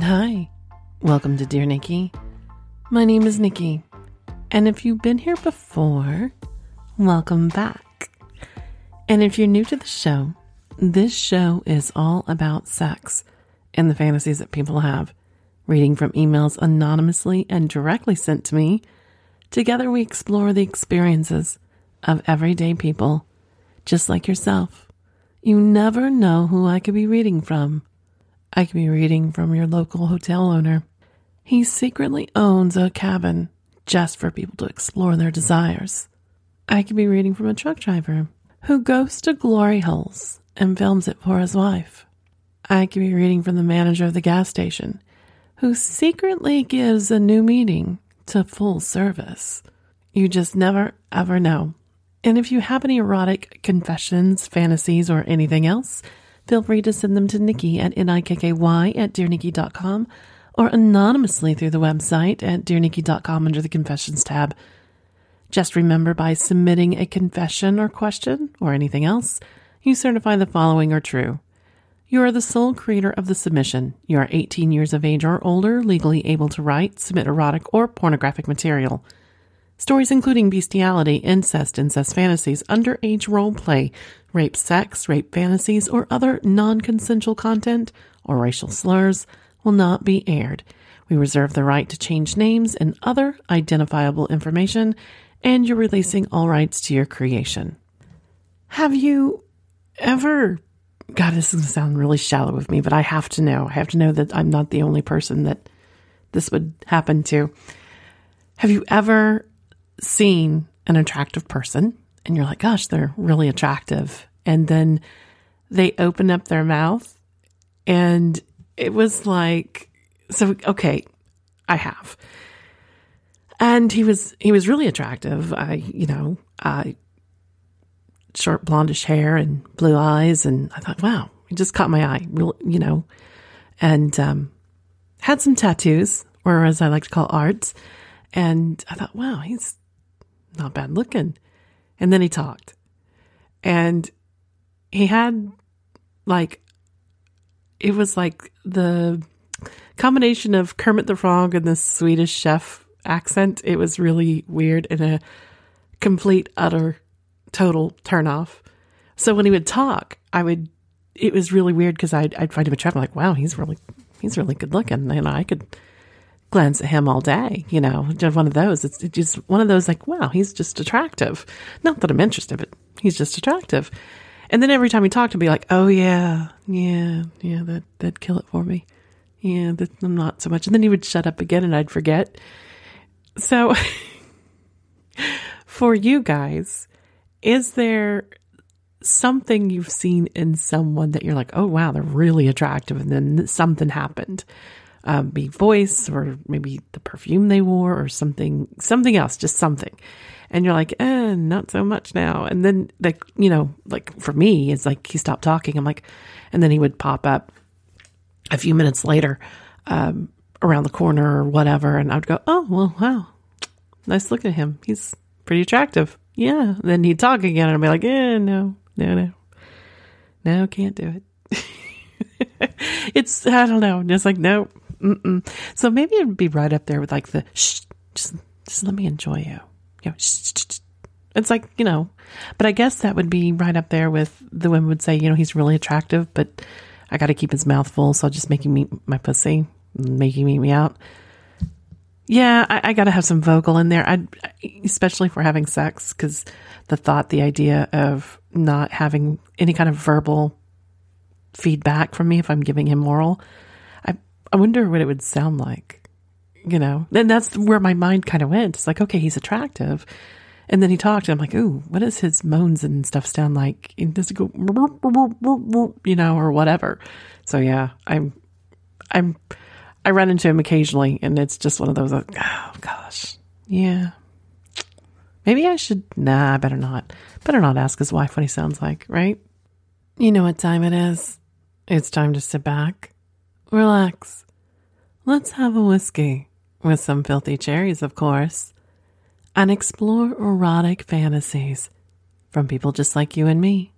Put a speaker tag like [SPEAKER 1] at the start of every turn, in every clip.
[SPEAKER 1] Hi, welcome to Dear Nikki. My name is Nikki, and if you've been here before, welcome back. And if you're new to the show, this show is all about sex and the fantasies that people have, reading from emails anonymously and directly sent to me. Together, we explore the experiences of everyday people, just like yourself. You never know who I could be reading from. I could be reading from your local hotel owner. He secretly owns a cabin just for people to explore their desires. I could be reading from a truck driver who goes to glory holes and films it for his wife. I could be reading from the manager of the gas station who secretly gives a new meeting to full service. You just never ever know. And if you have any erotic confessions, fantasies, or anything else, feel free to send them to Nikki at N-I-K-K-Y at DearNikki.com or anonymously through the website at DearNikki.com under the Confessions tab. Just remember by submitting a confession or question or anything else, you certify the following are true. You are the sole creator of the submission. You are 18 years of age or older, legally able to write, submit erotic or pornographic material. Stories including bestiality, incest, incest fantasies, underage role play, rape sex, rape fantasies, or other non consensual content or racial slurs will not be aired. We reserve the right to change names and other identifiable information, and you're releasing all rights to your creation. Have you ever, God, this is going to sound really shallow of me, but I have to know. I have to know that I'm not the only person that this would happen to. Have you ever seen an attractive person and you're like, gosh, they're really attractive. And then they open up their mouth and it was like, so, okay, I have. And he was, he was really attractive. I, you know, I, short blondish hair and blue eyes. And I thought, wow, it just caught my eye, real, you know, and, um, had some tattoos, or as I like to call arts. And I thought, wow, he's not bad looking. And then he talked. And he had like, it was like the combination of Kermit the Frog and the Swedish chef accent. It was really weird and a complete, utter, total turnoff. So when he would talk, I would, it was really weird because I'd, I'd find him attractive. Like, wow, he's really, he's really good looking. And I could glance at him all day, you know, just one of those. It's just one of those like, wow, he's just attractive. Not that I'm interested, but he's just attractive. And then every time he talked, I'd be like, oh yeah, yeah, yeah, that, that'd kill it for me. Yeah, that, not so much. And then he would shut up again and I'd forget. So for you guys, is there something you've seen in someone that you're like, oh wow, they're really attractive, and then something happened? um, be voice or maybe the perfume they wore or something, something else, just something. And you're like, eh, not so much now. And then, like, you know, like for me, it's like he stopped talking. I'm like, and then he would pop up a few minutes later um, around the corner or whatever. And I'd go, oh, well, wow, nice look at him. He's pretty attractive. Yeah. And then he'd talk again and I'd be like, eh, no, no, no, no, can't do it. it's, I don't know, just like, nope, Mm-mm. So maybe it'd be right up there with like the shh, just, just let me enjoy you. You know, shh, shh, shh. It's like, you know, but I guess that would be right up there with the women would say, you know, he's really attractive, but I got to keep his mouth full. So I'll just make him eat my pussy, make him eat me out. Yeah, I, I got to have some vocal in there. I, especially for having sex, because the thought, the idea of not having any kind of verbal feedback from me if I'm giving him oral, I, I wonder what it would sound like, you know? And that's where my mind kind of went. It's like, okay, he's attractive. And then he talked, and I'm like, ooh, what does his moans and stuff sound like? And does it go, you know, or whatever? So yeah, I'm, I'm, I run into him occasionally, and it's just one of those, like, oh gosh, yeah. Maybe I should, nah, I better not. Better not ask his wife what he sounds like, right? You know what time it is. It's time to sit back relax. Let's have a whiskey, with some filthy cherries, of course, and explore erotic fantasies from people just like you and me.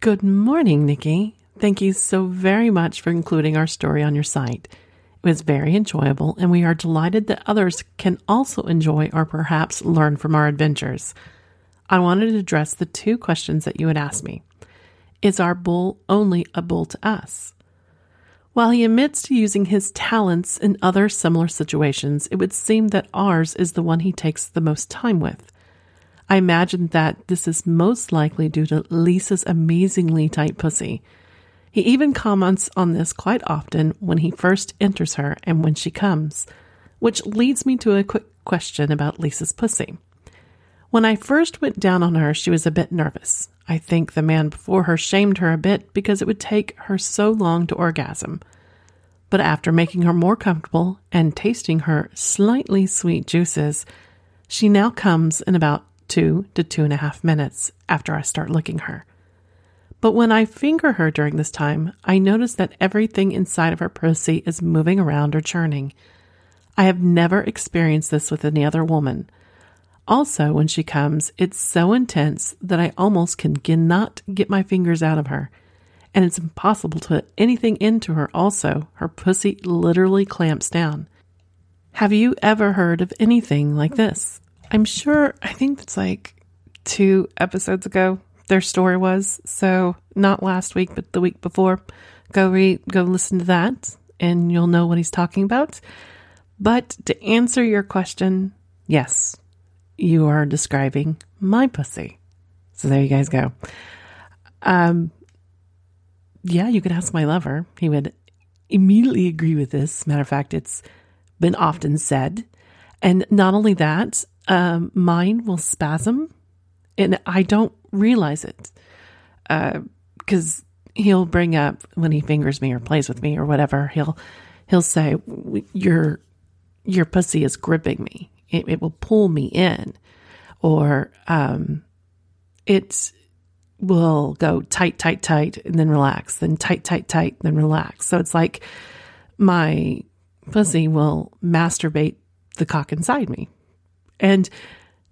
[SPEAKER 1] Good morning, Nikki. Thank you so very much for including our story on your site. It was very enjoyable, and we are delighted that others can also enjoy or perhaps learn from our adventures. I wanted to address the two questions that you had asked me. Is our bull only a bull to us? While he admits to using his talents in other similar situations, it would seem that ours is the one he takes the most time with. I imagine that this is most likely due to Lisa's amazingly tight pussy. He even comments on this quite often when he first enters her and when she comes, which leads me to a quick question about Lisa's pussy. When I first went down on her, she was a bit nervous. I think the man before her shamed her a bit because it would take her so long to orgasm. But after making her more comfortable and tasting her slightly sweet juices, she now comes in about two to two and a half minutes after I start licking her. But when I finger her during this time, I notice that everything inside of her pussy is moving around or churning. I have never experienced this with any other woman. Also, when she comes, it's so intense that I almost can not get my fingers out of her. And it's impossible to put anything into her, also. Her pussy literally clamps down. Have you ever heard of anything like this? I'm sure, I think it's like two episodes ago, their story was. So, not last week, but the week before. Go read, go listen to that, and you'll know what he's talking about. But to answer your question, yes, you are describing my pussy. So there you guys go. Um, yeah, you could ask my lover. He would immediately agree with this. Matter of fact, it's been often said. And not only that, um, mine will spasm and I don't realize it. Because uh, he'll bring up when he fingers me or plays with me or whatever, he'll he'll say, Your your pussy is gripping me it, it will pull me in or um, it will go tight, tight, tight, and then relax, then tight, tight, tight, then relax. So it's like my pussy will masturbate the cock inside me. And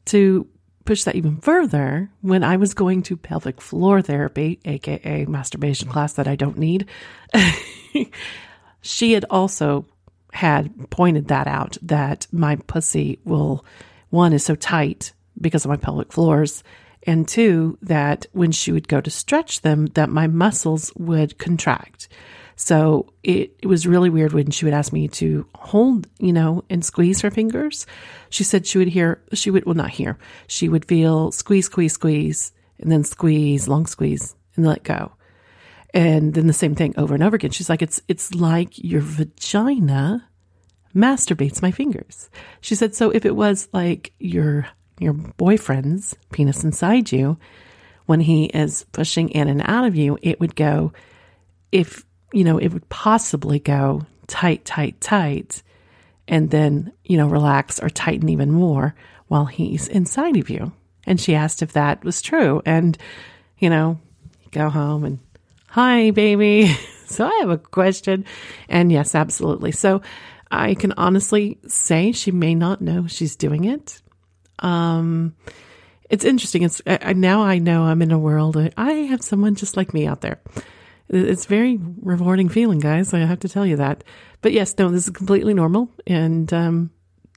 [SPEAKER 1] to push that even further, when I was going to pelvic floor therapy, aka masturbation class that I don't need, she had also had pointed that out that my pussy will, one, is so tight because of my pelvic floors, and two, that when she would go to stretch them, that my muscles would contract. So it, it was really weird when she would ask me to hold, you know, and squeeze her fingers. She said she would hear, she would, well, not hear, she would feel squeeze, squeeze, squeeze, and then squeeze, long squeeze, and let go. And then the same thing over and over again. She's like, it's, it's like your vagina masturbates my fingers. She said, so if it was like your, your boyfriend's penis inside you, when he is pushing in and out of you, it would go, if, you know, it would possibly go tight, tight, tight, and then, you know, relax or tighten even more while he's inside of you. And she asked if that was true. And, you know, go home and Hi, baby. So I have a question. And yes, absolutely. So I can honestly say she may not know she's doing it. Um, it's interesting. It's I, now I know I'm in a world. I have someone just like me out there. It's very rewarding feeling, guys. I have to tell you that. But yes, no, this is completely normal, and um,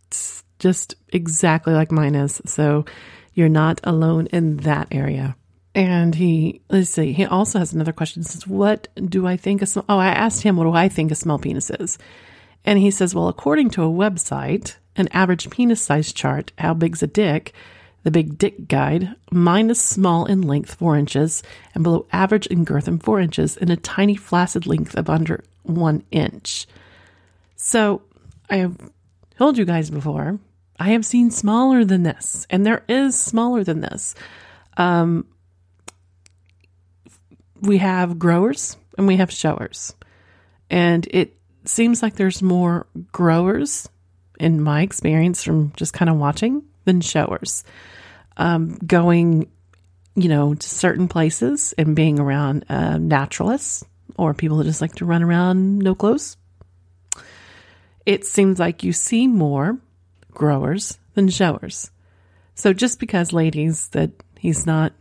[SPEAKER 1] it's just exactly like mine is. So you're not alone in that area. And he, let's see, he also has another question. He says, What do I think a small, oh, I asked him, What do I think a small penis is? And he says, Well, according to a website, an average penis size chart, how big's a dick, the Big Dick Guide, mine is small in length, four inches, and below average in girth and four inches, and a tiny flaccid length of under one inch. So I have told you guys before, I have seen smaller than this, and there is smaller than this. Um, we have growers and we have showers. And it seems like there's more growers, in my experience from just kind of watching, than showers. Um, going, you know, to certain places and being around uh, naturalists or people that just like to run around no clothes. It seems like you see more growers than showers. So just because, ladies, that he's not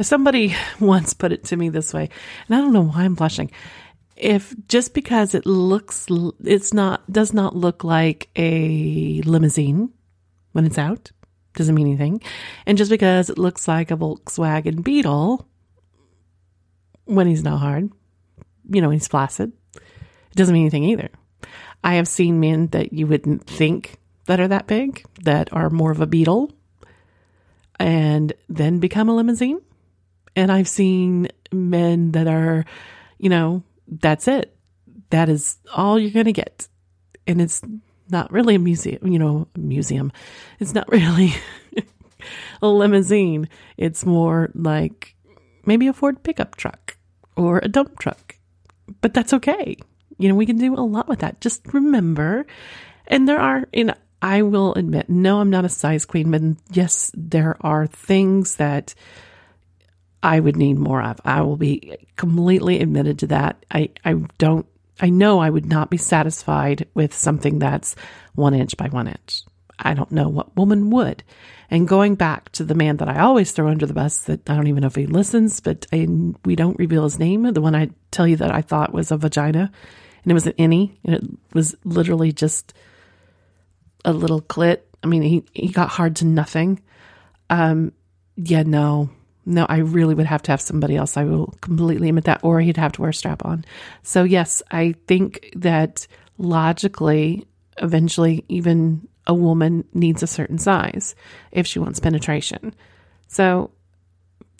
[SPEAKER 1] somebody once put it to me this way, and I don't know why I'm blushing. if just because it looks, it's not, does not look like a limousine when it's out, doesn't mean anything. And just because it looks like a Volkswagen Beetle when he's not hard, you know, he's flaccid, it doesn't mean anything either. I have seen men that you wouldn't think that are that big, that are more of a beetle, and then become a limousine. And I've seen men that are, you know, that's it. That is all you're going to get. And it's not really a museum, you know, museum. It's not really a limousine. It's more like maybe a Ford pickup truck or a dump truck. But that's okay. You know, we can do a lot with that. Just remember, and there are, you know, I will admit, no, I'm not a size queen, but yes, there are things that I would need more of. I will be completely admitted to that. I, I don't, I know I would not be satisfied with something that's one inch by one inch. I don't know what woman would. And going back to the man that I always throw under the bus, that I don't even know if he listens, but I, we don't reveal his name. The one I tell you that I thought was a vagina, and it was an innie, and it was literally just a little clit. I mean, he he got hard to nothing. Um, yeah, no, no, I really would have to have somebody else. I will completely admit that, or he'd have to wear a strap on. So, yes, I think that logically, eventually, even a woman needs a certain size if she wants penetration. So,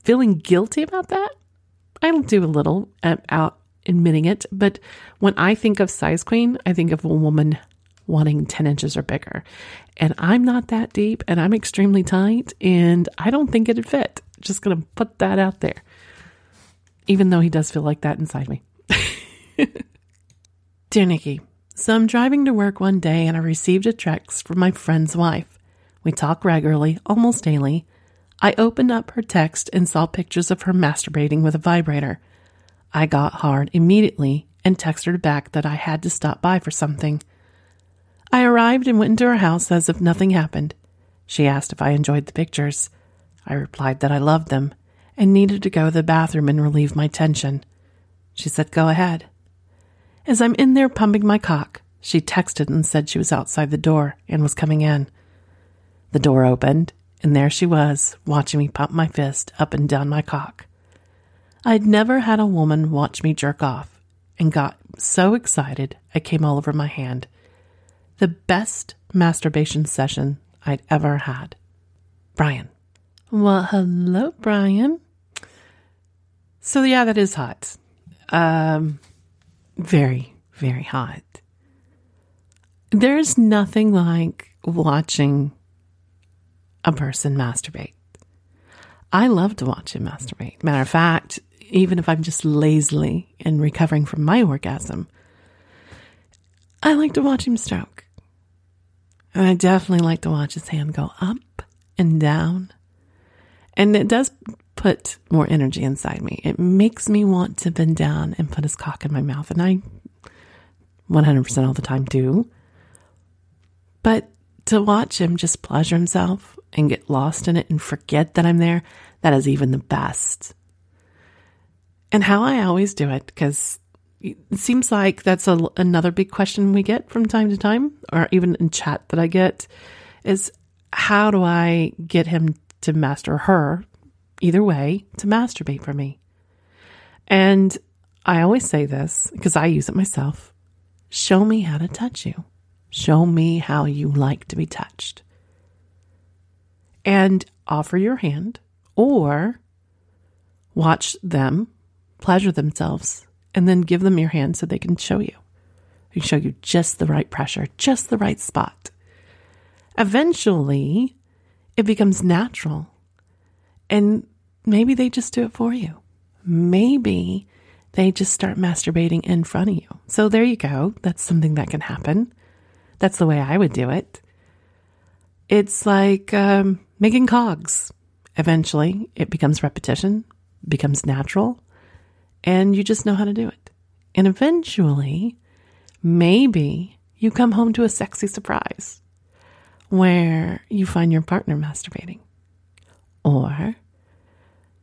[SPEAKER 1] feeling guilty about that, I'll do a little out admitting it. But when I think of size queen, I think of a woman wanting 10 inches or bigger. And I'm not that deep and I'm extremely tight and I don't think it'd fit. Just going to put that out there. Even though he does feel like that inside me. Dear Nikki, so I'm driving to work one day and I received a text from my friend's wife. We talk regularly, almost daily. I opened up her text and saw pictures of her masturbating with a vibrator. I got hard immediately and texted her back that I had to stop by for something. I arrived and went into her house as if nothing happened. She asked if I enjoyed the pictures. I replied that I loved them and needed to go to the bathroom and relieve my tension. She said, Go ahead. As I'm in there pumping my cock, she texted and said she was outside the door and was coming in. The door opened, and there she was, watching me pump my fist up and down my cock. I'd never had a woman watch me jerk off and got so excited I came all over my hand. The best masturbation session I'd ever had. Brian. Well, hello, Brian. So, yeah, that is hot. Um, very, very hot. There's nothing like watching a person masturbate. I love to watch him masturbate. Matter of fact, even if I'm just lazily and recovering from my orgasm, I like to watch him stroke. And I definitely like to watch his hand go up and down. And it does put more energy inside me. It makes me want to bend down and put his cock in my mouth. And I 100% all the time do. But to watch him just pleasure himself and get lost in it and forget that I'm there, that is even the best. And how I always do it, because it seems like that's a, another big question we get from time to time, or even in chat that I get, is how do I get him to master her either way, to masturbate for me. And I always say this because I use it myself show me how to touch you, show me how you like to be touched. And offer your hand or watch them pleasure themselves and then give them your hand so they can show you. They can show you just the right pressure, just the right spot. Eventually, it becomes natural. And maybe they just do it for you. Maybe they just start masturbating in front of you. So there you go. That's something that can happen. That's the way I would do it. It's like um, making cogs. Eventually, it becomes repetition, becomes natural, and you just know how to do it. And eventually, maybe you come home to a sexy surprise where you find your partner masturbating. Or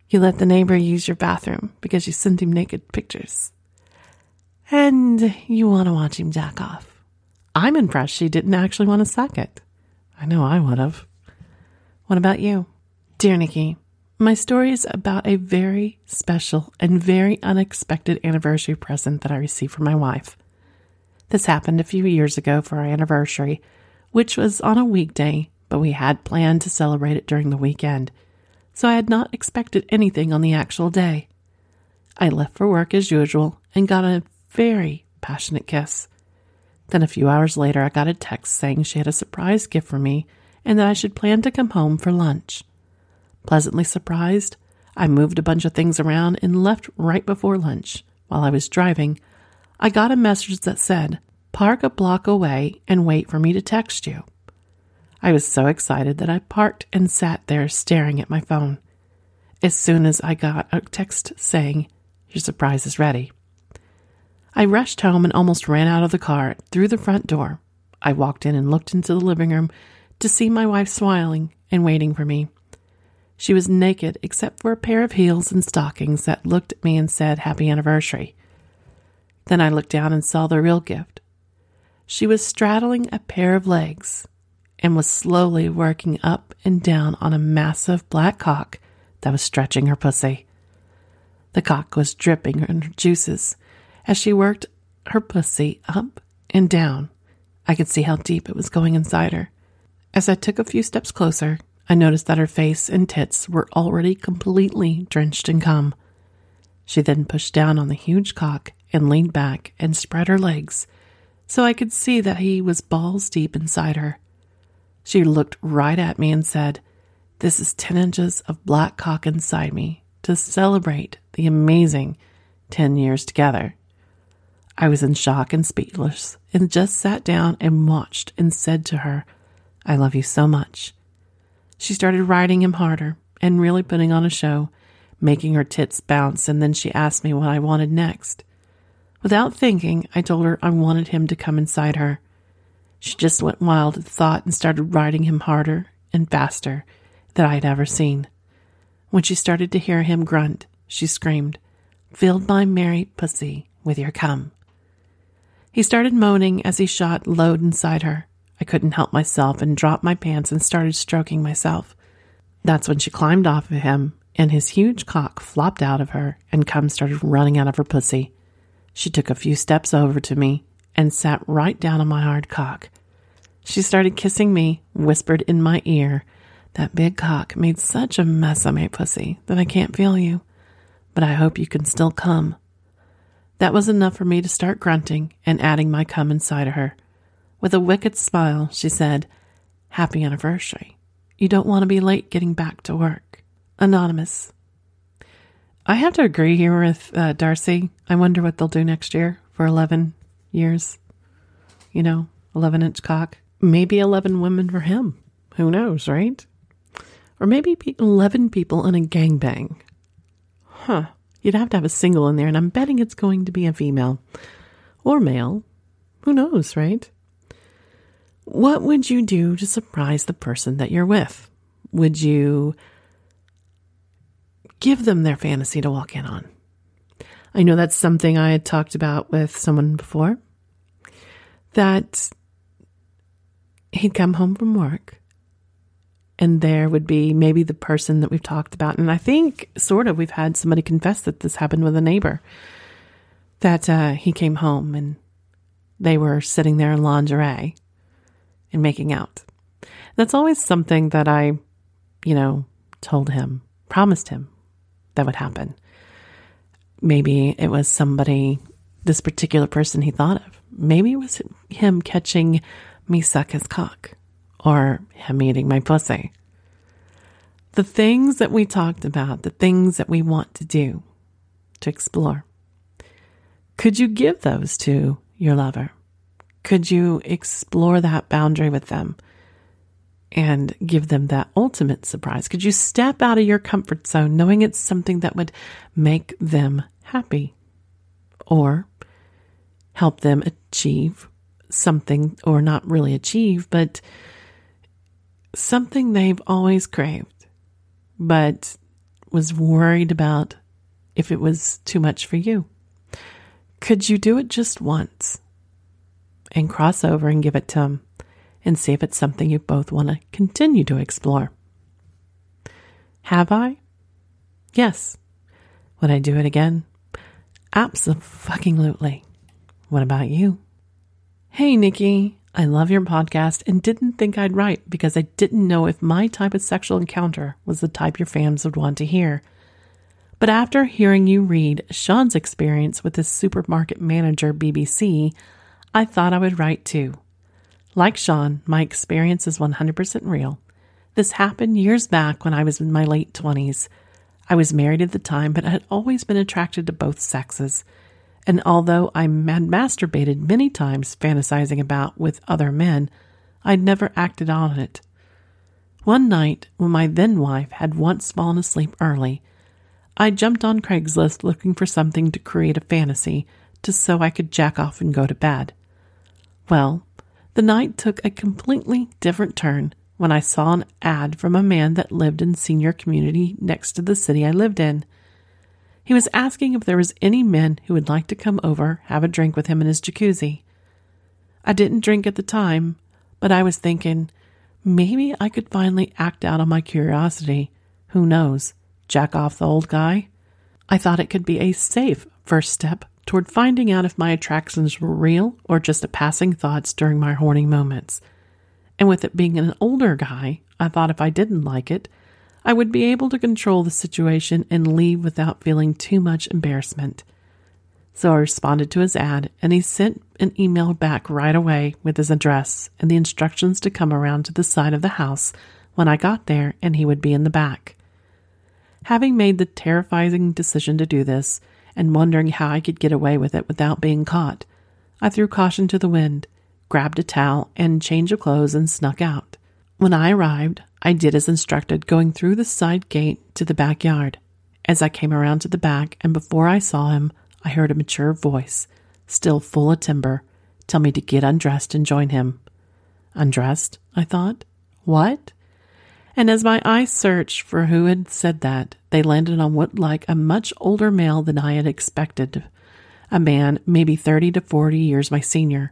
[SPEAKER 1] you let the neighbor use your bathroom because you sent him naked pictures. and you want to watch him jack off. I'm impressed she didn't actually want to suck it. I know I would have. What about you? Dear Nikki, my story is about a very special and very unexpected anniversary present that I received from my wife. This happened a few years ago for our anniversary, which was on a weekday, but we had planned to celebrate it during the weekend, so I had not expected anything on the actual day. I left for work as usual and got a very passionate kiss. Then a few hours later, I got a text saying she had a surprise gift for me and that I should plan to come home for lunch. Pleasantly surprised, I moved a bunch of things around and left right before lunch. While I was driving, I got a message that said, Park a block away and wait for me to text you. I was so excited that I parked and sat there staring at my phone. As soon as I got a text saying, Your surprise is ready, I rushed home and almost ran out of the car through the front door. I walked in and looked into the living room to see my wife smiling and waiting for me. She was naked except for a pair of heels and stockings that looked at me and said, Happy anniversary. Then I looked down and saw the real gift. She was straddling a pair of legs and was slowly working up and down on a massive black cock that was stretching her pussy. The cock was dripping in her juices as she worked her pussy up and down. I could see how deep it was going inside her. As I took a few steps closer, I noticed that her face and tits were already completely drenched in cum. She then pushed down on the huge cock and leaned back and spread her legs so I could see that he was balls deep inside her. She looked right at me and said, This is 10 inches of black cock inside me to celebrate the amazing 10 years together. I was in shock and speechless and just sat down and watched and said to her, I love you so much. She started riding him harder and really putting on a show, making her tits bounce, and then she asked me what I wanted next. Without thinking, I told her I wanted him to come inside her. She just went wild at the thought and started riding him harder and faster than I had ever seen. When she started to hear him grunt, she screamed, Filled my merry pussy with your cum. He started moaning as he shot load inside her. I couldn't help myself and dropped my pants and started stroking myself. That's when she climbed off of him, and his huge cock flopped out of her, and cum started running out of her pussy. She took a few steps over to me and sat right down on my hard cock. She started kissing me, whispered in my ear, That big cock made such a mess of my pussy that I can't feel you, but I hope you can still come. That was enough for me to start grunting and adding my cum inside of her. With a wicked smile, she said, Happy anniversary. You don't want to be late getting back to work. Anonymous. I have to agree here with uh, Darcy. I wonder what they'll do next year for 11 years. You know, 11 inch cock. Maybe 11 women for him. Who knows, right? Or maybe 11 people in a gangbang. Huh. You'd have to have a single in there, and I'm betting it's going to be a female or male. Who knows, right? What would you do to surprise the person that you're with? Would you give them their fantasy to walk in on? I know that's something I had talked about with someone before. That he'd come home from work and there would be maybe the person that we've talked about. And I think, sort of, we've had somebody confess that this happened with a neighbor. That uh, he came home and they were sitting there in lingerie and making out. That's always something that I, you know, told him, promised him that would happen. Maybe it was somebody, this particular person he thought of. Maybe it was him catching me suck his cock or him eating my pussy. The things that we talked about, the things that we want to do, to explore. Could you give those to your lover? Could you explore that boundary with them and give them that ultimate surprise? Could you step out of your comfort zone knowing it's something that would make them happy or help them achieve something, or not really achieve, but something they've always craved, but was worried about if it was too much for you? Could you do it just once and cross over and give it to him and see if it's something you both want to continue to explore? Have I? Yes. Would I do it again? Absolutely. What about you? Hey, Nikki. I love your podcast and didn't think I'd write because I didn't know if my type of sexual encounter was the type your fans would want to hear. But after hearing you read Sean's experience with his supermarket manager, BBC, I thought I would write too. Like Sean, my experience is 100% real. This happened years back when I was in my late 20s. I was married at the time, but I had always been attracted to both sexes. And although I had masturbated many times fantasizing about with other men, I'd never acted on it. One night, when my then wife had once fallen asleep early, I jumped on Craigslist looking for something to create a fantasy just so I could jack off and go to bed. Well, the night took a completely different turn when I saw an ad from a man that lived in senior community next to the city I lived in. He was asking if there was any men who would like to come over, have a drink with him in his jacuzzi. I didn't drink at the time, but I was thinking maybe I could finally act out on my curiosity. Who knows? jack off the old guy. I thought it could be a safe first step toward finding out if my attractions were real or just a passing thoughts during my horny moments. And with it being an older guy, I thought if I didn't like it, I would be able to control the situation and leave without feeling too much embarrassment. So I responded to his ad, and he sent an email back right away with his address and the instructions to come around to the side of the house when I got there and he would be in the back. Having made the terrifying decision to do this, and wondering how I could get away with it without being caught, I threw caution to the wind, grabbed a towel and change of clothes, and snuck out. When I arrived, I did as instructed, going through the side gate to the backyard. As I came around to the back, and before I saw him, I heard a mature voice, still full of timber, tell me to get undressed and join him. Undressed? I thought. What? And as my eyes searched for who had said that, they landed on what like a much older male than I had expected. A man, maybe 30 to 40 years my senior.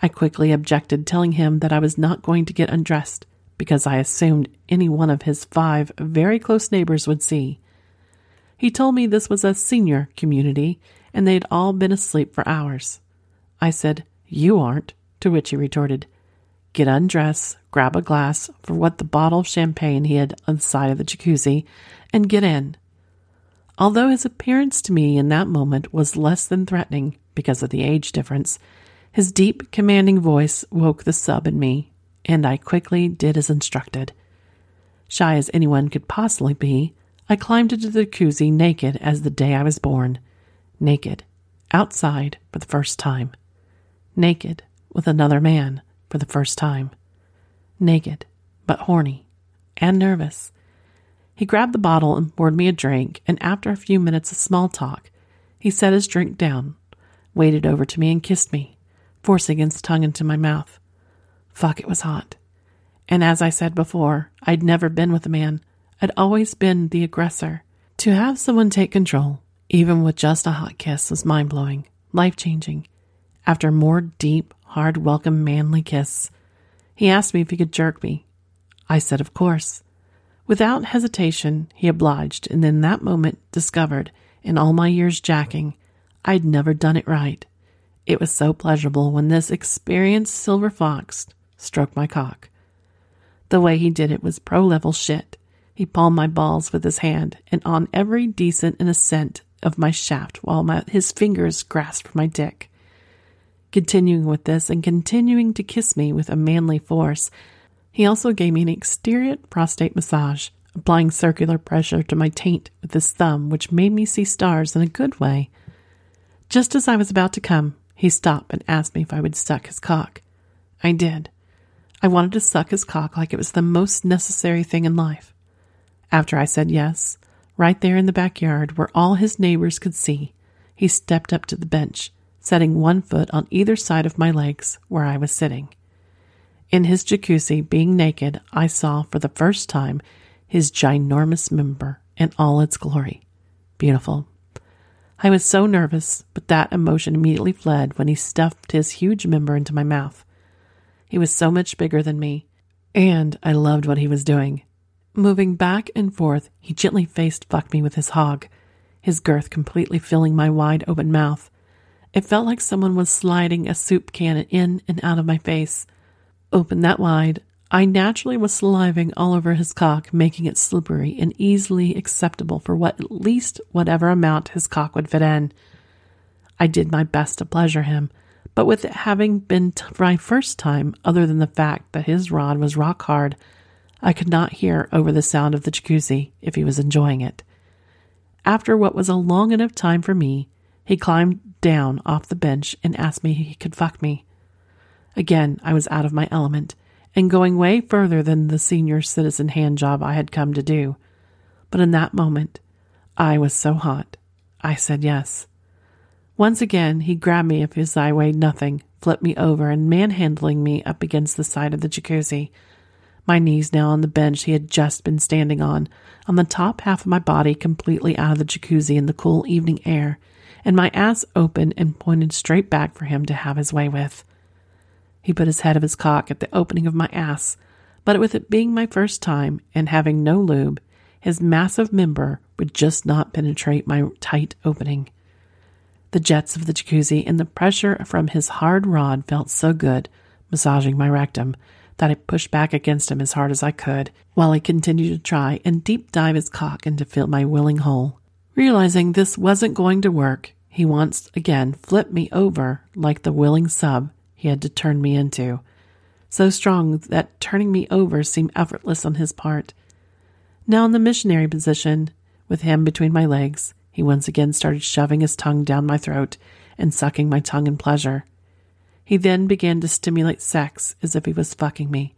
[SPEAKER 1] I quickly objected, telling him that I was not going to get undressed because I assumed any one of his five very close neighbors would see. He told me this was a senior community and they'd all been asleep for hours. I said, You aren't, to which he retorted, Get undressed, grab a glass for what the bottle of champagne he had on the side of the jacuzzi, and get in. Although his appearance to me in that moment was less than threatening because of the age difference, his deep, commanding voice woke the sub in me, and I quickly did as instructed. Shy as anyone could possibly be, I climbed into the jacuzzi naked as the day I was born. Naked, outside for the first time. Naked with another man for the first time naked, but horny and nervous. He grabbed the bottle and poured me a drink, and after a few minutes of small talk, he set his drink down, waded over to me, and kissed me, forcing his tongue into my mouth. Fuck, it was hot. And as I said before, I'd never been with a man. I'd always been the aggressor. To have someone take control, even with just a hot kiss, was mind blowing, life changing. After more deep, hard, welcome, manly kiss, he asked me if he could jerk me. I said, Of course. Without hesitation, he obliged, and in that moment discovered, in all my years jacking, I'd never done it right. It was so pleasurable when this experienced silver fox stroked my cock. The way he did it was pro level shit. He palmed my balls with his hand and on every decent and ascent of my shaft while my, his fingers grasped my dick. Continuing with this and continuing to kiss me with a manly force, he also gave me an exterior prostate massage, applying circular pressure to my taint with his thumb, which made me see stars in a good way. Just as I was about to come, he stopped and asked me if I would suck his cock. I did. I wanted to suck his cock like it was the most necessary thing in life. After I said yes, right there in the backyard where all his neighbors could see, he stepped up to the bench setting one foot on either side of my legs where I was sitting. In his jacuzzi, being naked, I saw for the first time his ginormous member in all its glory. Beautiful. I was so nervous, but that emotion immediately fled when he stuffed his huge member into my mouth. He was so much bigger than me, and I loved what he was doing. Moving back and forth, he gently faced fucked me with his hog, his girth completely filling my wide open mouth. It felt like someone was sliding a soup can in and out of my face. Open that wide, I naturally was saliving all over his cock, making it slippery and easily acceptable for what at least whatever amount his cock would fit in. I did my best to pleasure him, but with it having been t- my first time, other than the fact that his rod was rock hard, I could not hear over the sound of the jacuzzi if he was enjoying it. After what was a long enough time for me, he climbed down off the bench and asked me if he could fuck me. Again, I was out of my element and going way further than the senior citizen hand job I had come to do. But in that moment, I was so hot, I said yes. Once again, he grabbed me if as I weighed nothing, flipped me over, and manhandling me up against the side of the jacuzzi. My knees now on the bench he had just been standing on, on the top half of my body completely out of the jacuzzi in the cool evening air, and my ass open and pointed straight back for him to have his way with. He put his head of his cock at the opening of my ass, but with it being my first time and having no lube, his massive member would just not penetrate my tight opening. The jets of the jacuzzi and the pressure from his hard rod felt so good, massaging my rectum, that I pushed back against him as hard as I could, while he continued to try and deep dive his cock into fill my willing hole. Realizing this wasn't going to work, he once again flipped me over like the willing sub he had to turn me into, so strong that turning me over seemed effortless on his part. Now in the missionary position, with him between my legs, he once again started shoving his tongue down my throat and sucking my tongue in pleasure. He then began to stimulate sex as if he was fucking me.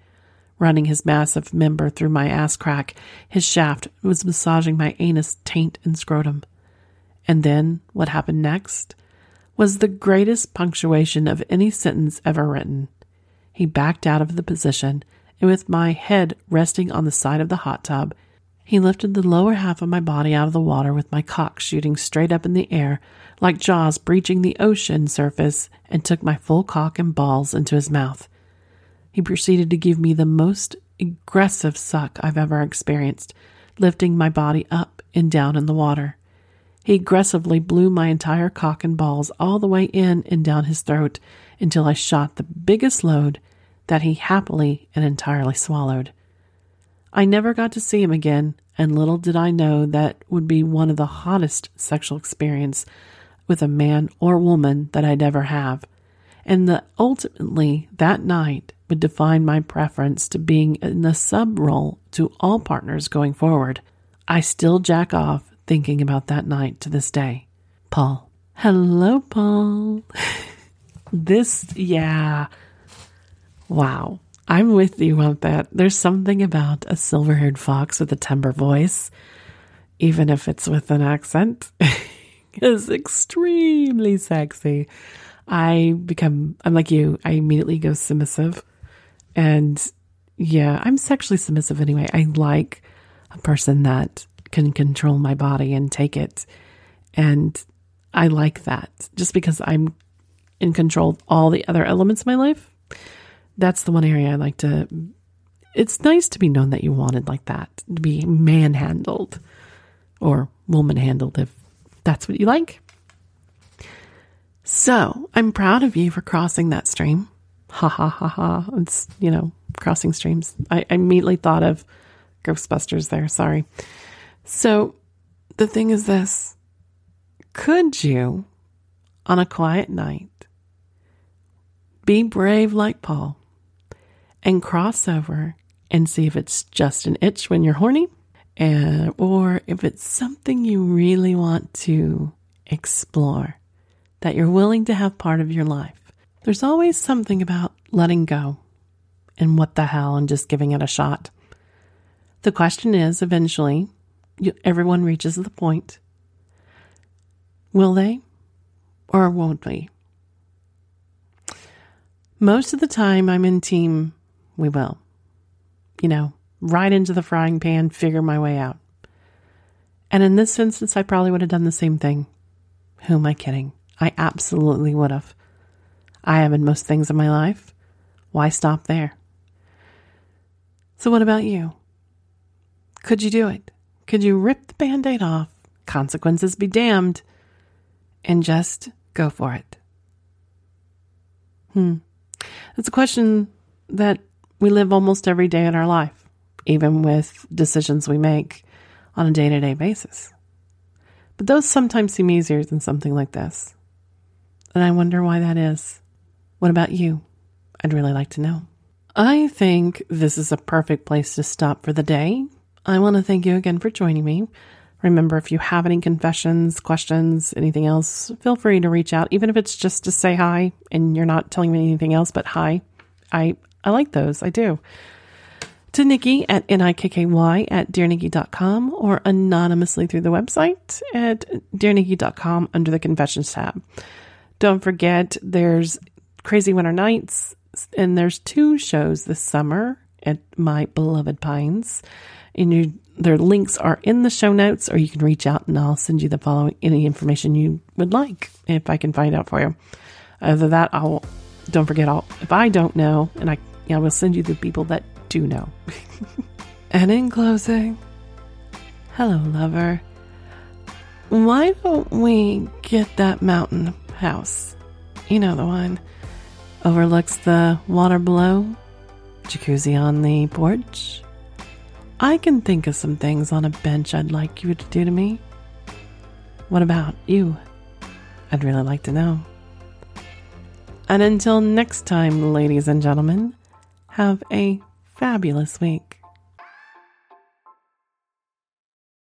[SPEAKER 1] Running his massive member through my ass crack, his shaft was massaging my anus, taint, and scrotum. And then what happened next? was the greatest punctuation of any sentence ever written. He backed out of the position, and with my head resting on the side of the hot tub, he lifted the lower half of my body out of the water with my cock shooting straight up in the air, like jaws breaching the ocean surface, and took my full cock and balls into his mouth. He proceeded to give me the most aggressive suck I've ever experienced, lifting my body up and down in the water. He aggressively blew my entire cock and balls all the way in and down his throat until I shot the biggest load that he happily and entirely swallowed. I never got to see him again, and little did I know that would be one of the hottest sexual experience with a man or woman that I'd ever have, and that ultimately that night would define my preference to being in a sub role to all partners going forward. I still jack off thinking about that night to this day. Paul. Hello, Paul. this, yeah. Wow. I'm with you on that. There's something about a silver haired fox with a timbre voice, even if it's with an accent, is extremely sexy. I become, I'm like you, I immediately go submissive. And yeah, I'm sexually submissive anyway. I like a person that can control my body and take it. And I like that just because I'm in control of all the other elements of my life. That's the one area I like to. It's nice to be known that you wanted like that, to be manhandled or woman handled if that's what you like. So I'm proud of you for crossing that stream. Ha ha ha ha. It's, you know, crossing streams. I, I immediately thought of Ghostbusters there. Sorry. So the thing is this could you, on a quiet night, be brave like Paul and cross over and see if it's just an itch when you're horny and, or if it's something you really want to explore that you're willing to have part of your life? There's always something about letting go and what the hell and just giving it a shot. The question is eventually, you, everyone reaches the point. Will they or won't we? Most of the time, I'm in team, we will. You know, right into the frying pan, figure my way out. And in this instance, I probably would have done the same thing. Who am I kidding? I absolutely would have. I have in most things in my life. Why stop there? So, what about you? Could you do it? Could you rip the band aid off, consequences be damned, and just go for it? Hmm. It's a question that we live almost every day in our life, even with decisions we make on a day to day basis. But those sometimes seem easier than something like this. And I wonder why that is. What about you? I'd really like to know. I think this is a perfect place to stop for the day. I want to thank you again for joining me. Remember, if you have any confessions, questions, anything else, feel free to reach out, even if it's just to say hi and you're not telling me anything else but hi. I, I like those. I do. To Nikky at N-I-K-K-Y at dearnikki.com or anonymously through the website at dearnikki.com under the confessions tab. Don't forget, there's Crazy Winter Nights, and there's two shows this summer at my beloved Pines. And you, their links are in the show notes, or you can reach out and I'll send you the following any information you would like if I can find out for you. Other that, I'll don't forget. I'll if I don't know, and I, know, will send you the people that do know. and in closing, hello, lover. Why don't we get that mountain house? You know the one overlooks the water below, jacuzzi on the porch. I can think of some things on a bench I'd like you to do to me. What about you? I'd really like to know. And until next time, ladies and gentlemen, have a fabulous week.